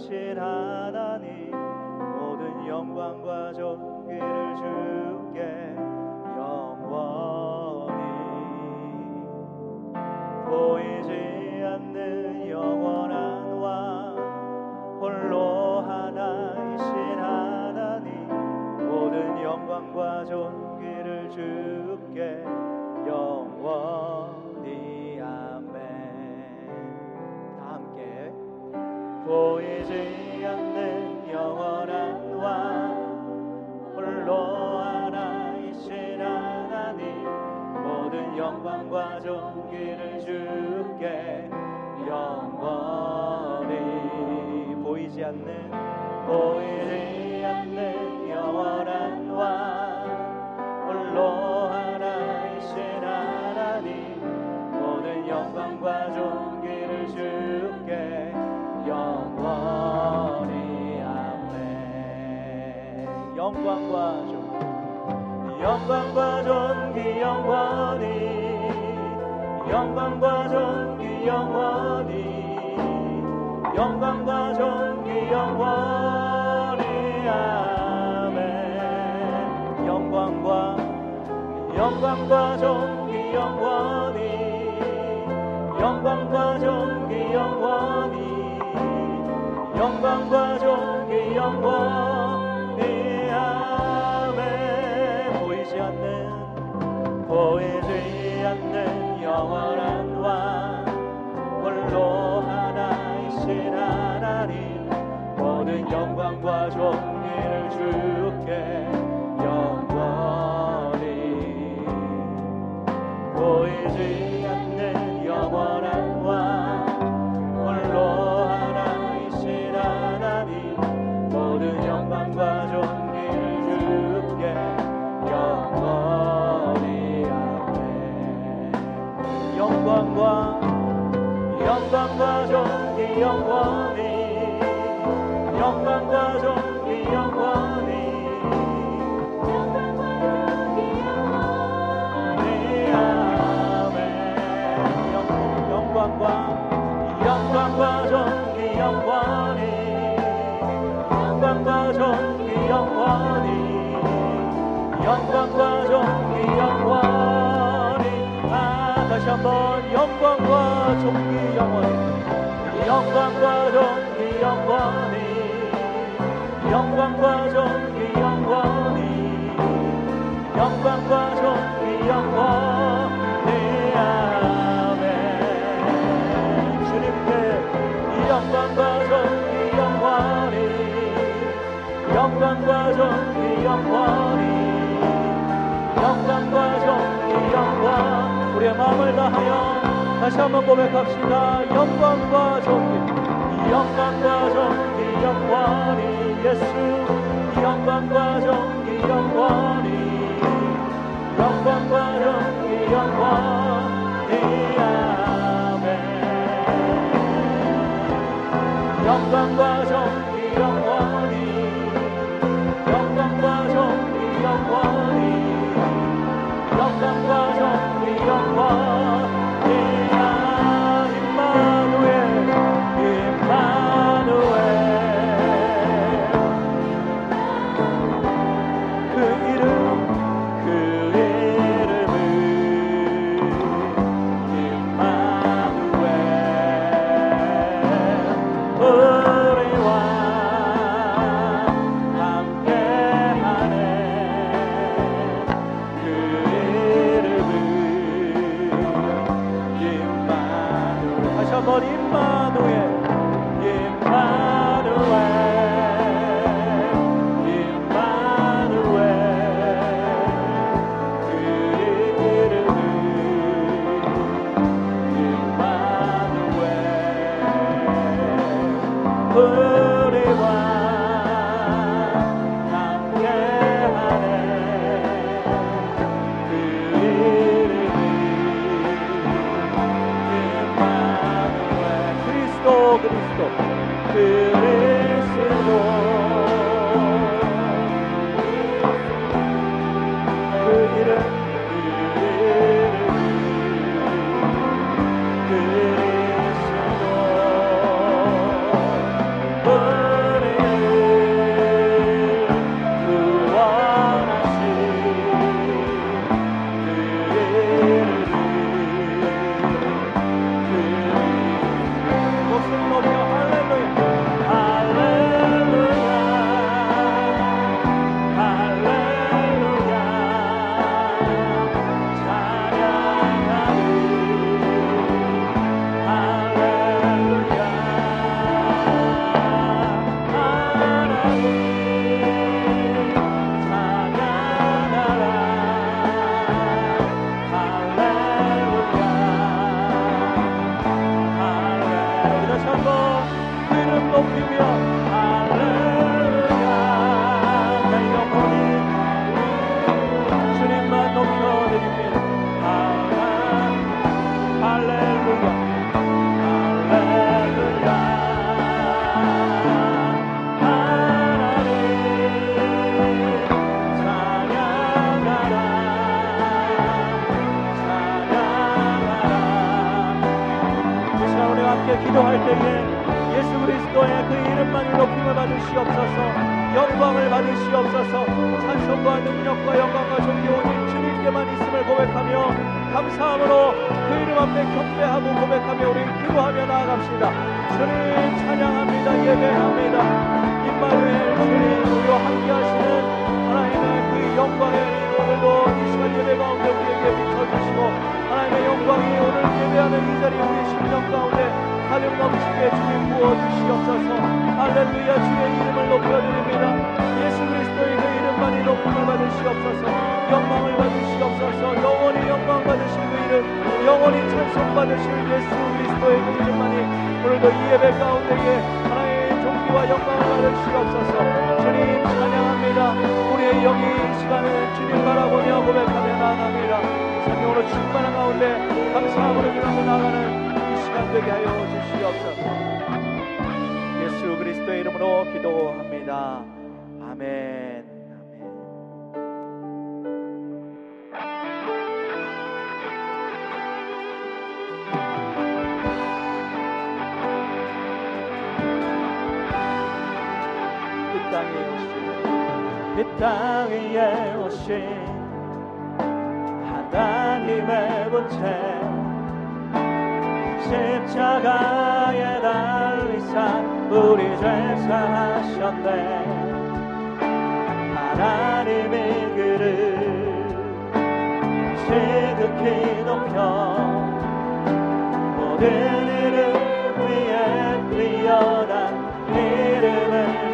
하나이신 하나님 모든 영광과 존귀를 주께 영원히. 보이지 않는 영원한 왕 홀로 하나이신 하나님 모든 영광과 존귀를 주 주께 영원히 보이지 않는 보이지 않는 영원한 왕. 홀로 하나이신 하나님 모든 영광과 존귀를 주께 영원히 아멘. 영광과 존귀. 영광과 존귀 영원히. 영광과 존귀 영원히 영광과 존귀 영원히. 아멘. 영광과 영광과 존귀 영원히. 영광과 존귀 영원히. 영광과 존귀 영원히. 아멘. 보이지 않는 보이지 않는 영원 영광과 존 영광과 존귀 영원 우리의 마음을 다하여 다시 한번 고백합시다. 영광과 존귀 영광과 존귀 영원히. 예수 영광과 존귀 영원히. 영광과 존귀 영원히. 아멘. 영광과 존귀 함께 기도할 때에 예수 그리스도의 그 이름만이 높임을 받으시옵소서 영광을 받으시옵소서 찬송과 능력과 영광과 존귀 오직 주님께만 있음을 고백하며 감사함으로 그 이름 앞에 경배하고 고백하며 우리 기도하며 나아갑시다. 주님 찬양합니다. 예배합니다. 임마누엘 주님 우리와 함께 하시는 하나님의 그 영광의 오늘도 이 시간 예배 가운데 우리에게 비춰주시고 하나님의 영광이 오늘 예배하는 이 자리 우리 심령 가운데 가득 넘치게 주님 부어주시옵소서. 할렐루야 주의 이름을 높여드립니다. 예수 그리스도의 그 이름만이 높음을 받으시옵소서. 영광을 받으시옵소서. 영원히 영광 받으실 그 이름 영원히 찬송 받으실 예수 그리스도의 그 이름만이 오늘도 이 예배 가운데에 하나님의 존귀와 영광을 받으시옵소서. 주님 찬양합니다. 우리의 영이 이 시간은 주님 바라보며 고백하며 나아갑니다. 성령으로 충만한 가운데 감사함으로 기도하며 나아가는 이 시간 되게 하여 주 시옵소서. 예수 그리스도의 이름으로 기도합니다. 아멘. 땅 위에 오신 하나님의 본체 십자가에 달리 사 우리 죄 사하셨네. 하나님의 그를 지극히 높여 모든 이름 위에 뛰어난 이름을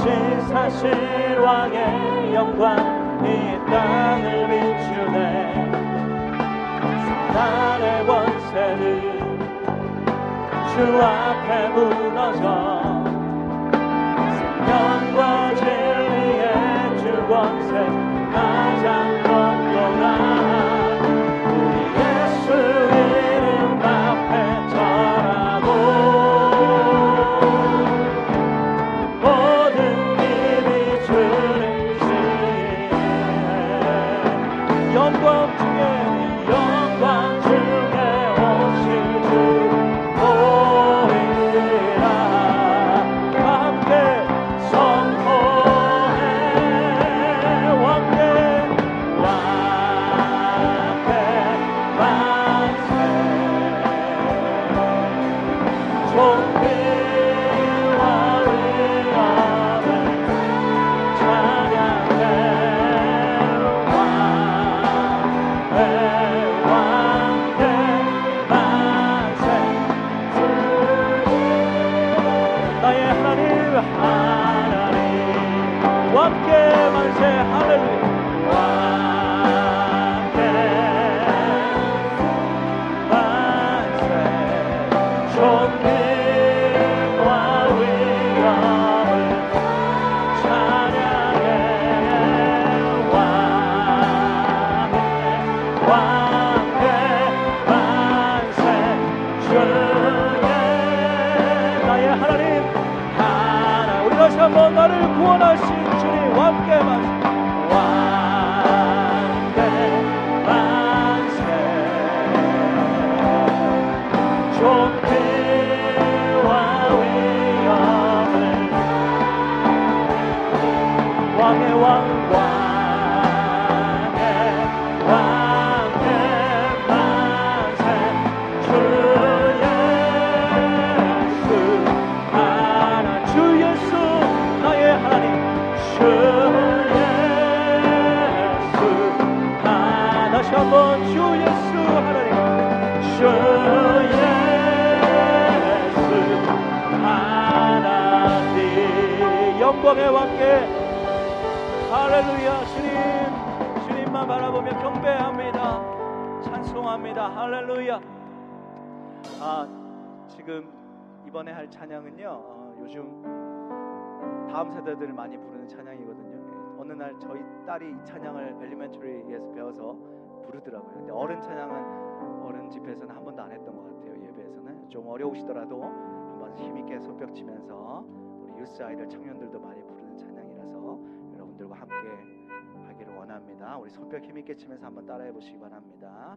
다시 사실 왕의 영광 이 땅을 비추네. 사단의 권세는 주 앞에 무너져 영광의 왕께 할렐루야. 주님 주님만 바라보며 경배합니다. 찬송합니다. 할렐루야. 아 지금 이번에 할 찬양은요 어, 요즘 다음 세대들 많이 부르는 찬양이거든요. 예, 어느 날 저희 딸이 이 찬양을 엘리멘터리에서 배워서 부르더라고요. 근데 어른 찬양은 어른 집회에서는 한 번도 안 했던 것 같아요 예배에서는. 좀 어려우시더라도 한번 힘있게 손뼉 치면서 우리 유스 아이들 청년들도 많이 부르는 찬양이라서 여러분들과 함께 하기를 원합니다. 우리 손뼉 힘있게 치면서 한번 따라해 보시기 바랍니다.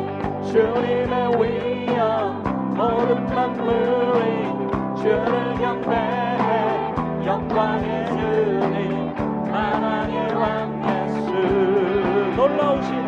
주님의 위여 모든 만물이 주를 경배해 영광의 주님 만왕의 왕 예수. 놀라우시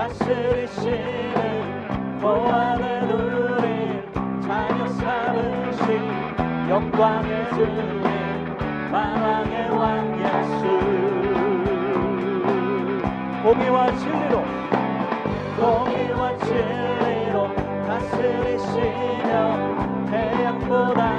다스리시는 보안의 누린 자녀 삼으신 영광의 주님 만왕의 왕 예수. 공의와 진리로 공의와 진리로 다스리시며 태양보다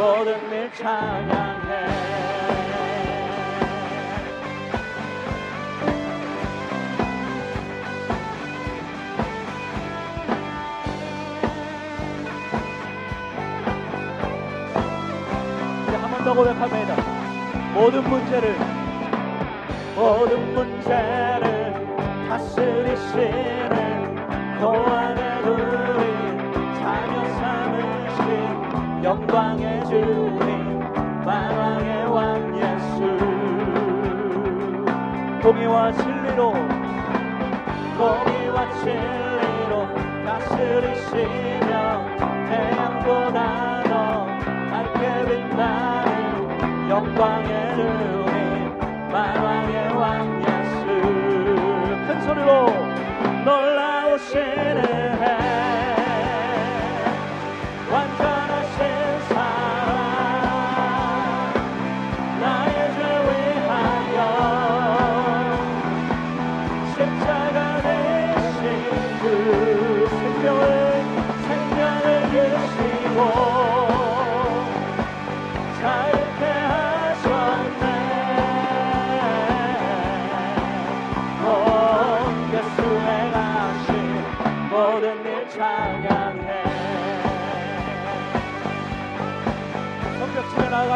모든 일 찬양해. 고백합니다. 모든 문제를 모든 문제를 다스리시는 고안의 영광의 주님 만왕의 왕 예수. 공의와 진리로 공의와 진리로 다스리시며 태양보다 더 밝게 빛나는 영광의 주님 만왕의 왕 예수. 큰 소리로 놀라우시는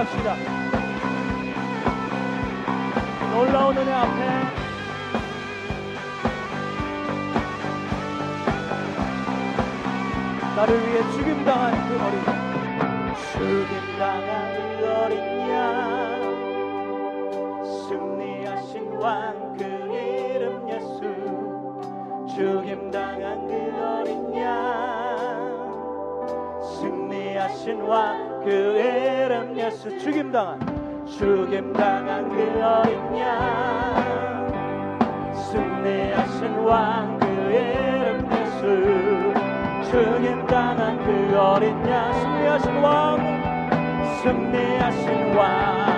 나아갑시다. 놀라운 은혜 앞에. 나를 위해 죽임당한 그 어린 양 죽임당한 그 어린 양. 승리하신 왕 그 이름 예수. 죽임당한 그 어린 양. 승리하신 왕 그 이름 예수 죽임당한 죽임당한 그 어린 양. 승리하신 왕 그 이름 예수 죽임당한 그 어린 양. 승리하신 왕 승리하신 왕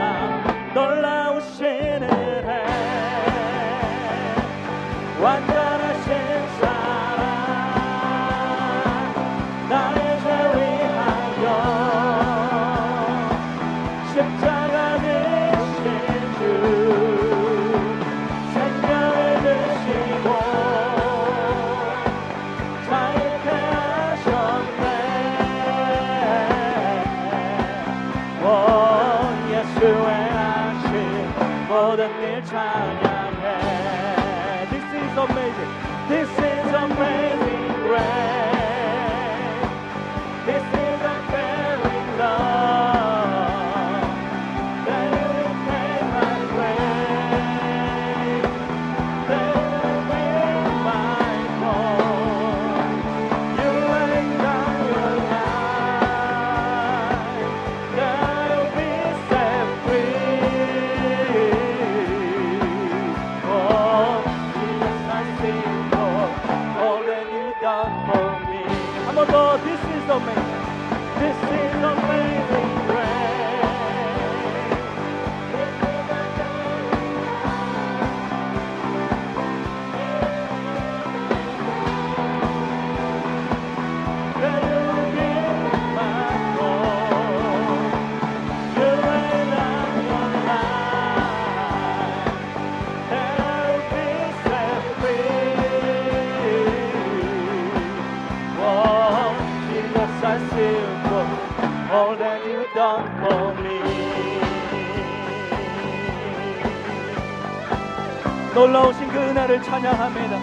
놀라우신 그 은혜를 찬양합니다.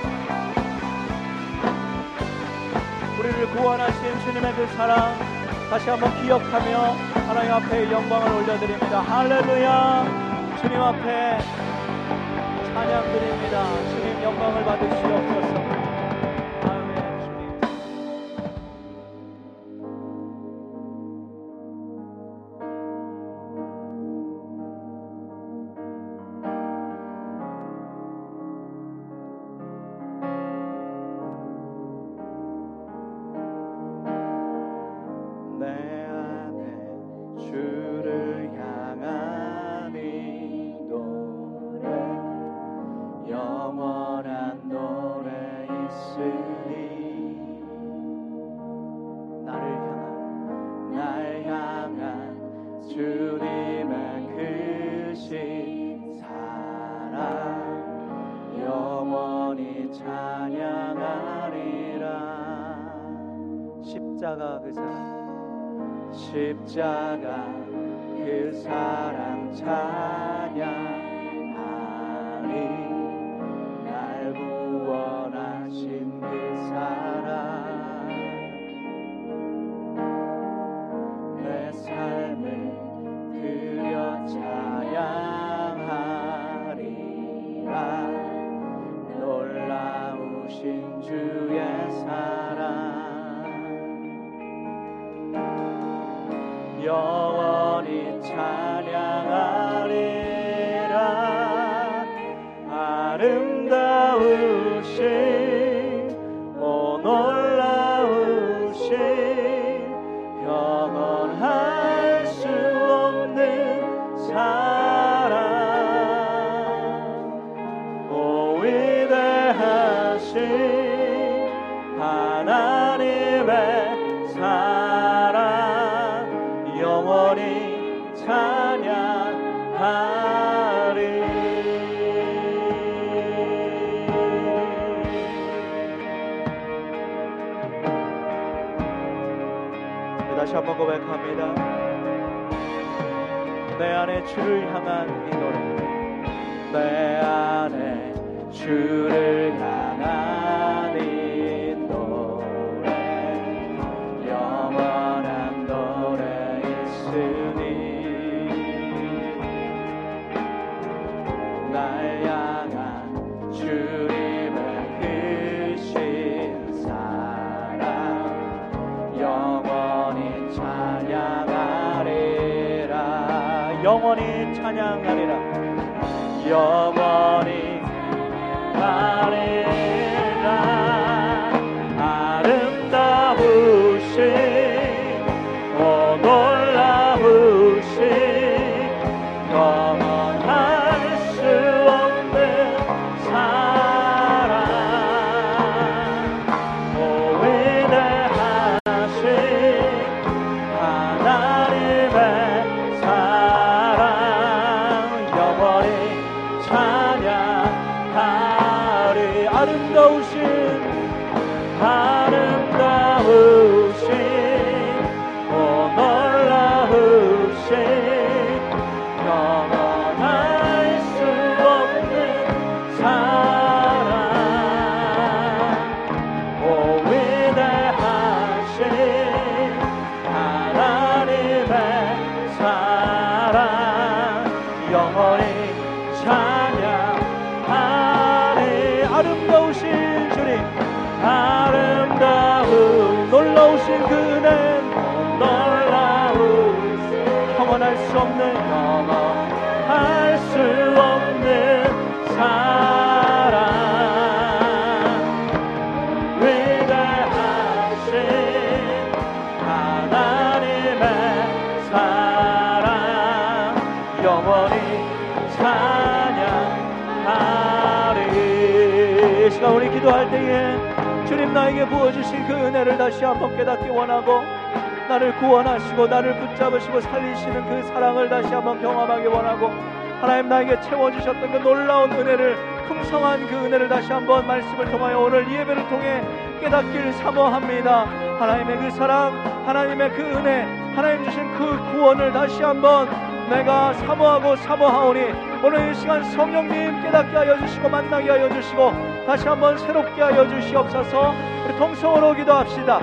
우리를 구원하신 주님의 그 사랑 다시 한번 기억하며 하나님 앞에 영광을 올려드립니다. 할렐루야! 주님 앞에 찬양 드립니다. 주님 영광을 받으시옵소서. 십 주를 향한 이 노래. 내 안에 주를 영원히 찬양하리라. 영원히 시간 우리 기도할 때에 주님 나에게 부어주신 그 은혜를 다시 한번 깨닫기 원하고 나를 구원하시고 나를 붙잡으시고 살리시는 그 사랑을 다시 한번 경험하기 원하고 하나님 나에게 채워주셨던 그 놀라운 은혜를 풍성한 그 은혜를 다시 한번 말씀을 통하여 오늘 이 예배를 통해 깨닫길 사모합니다. 하나님의 그 사랑 하나님의 그 은혜 하나님 주신 그 구원을 다시 한번 내가 사모하고 사모하오니 오늘 이 시간 성령님 깨닫게 하여 주시고 만나게 하여 주시고 다시 한번 새롭게 하여 주시옵소서. 우리 통성으로 기도합시다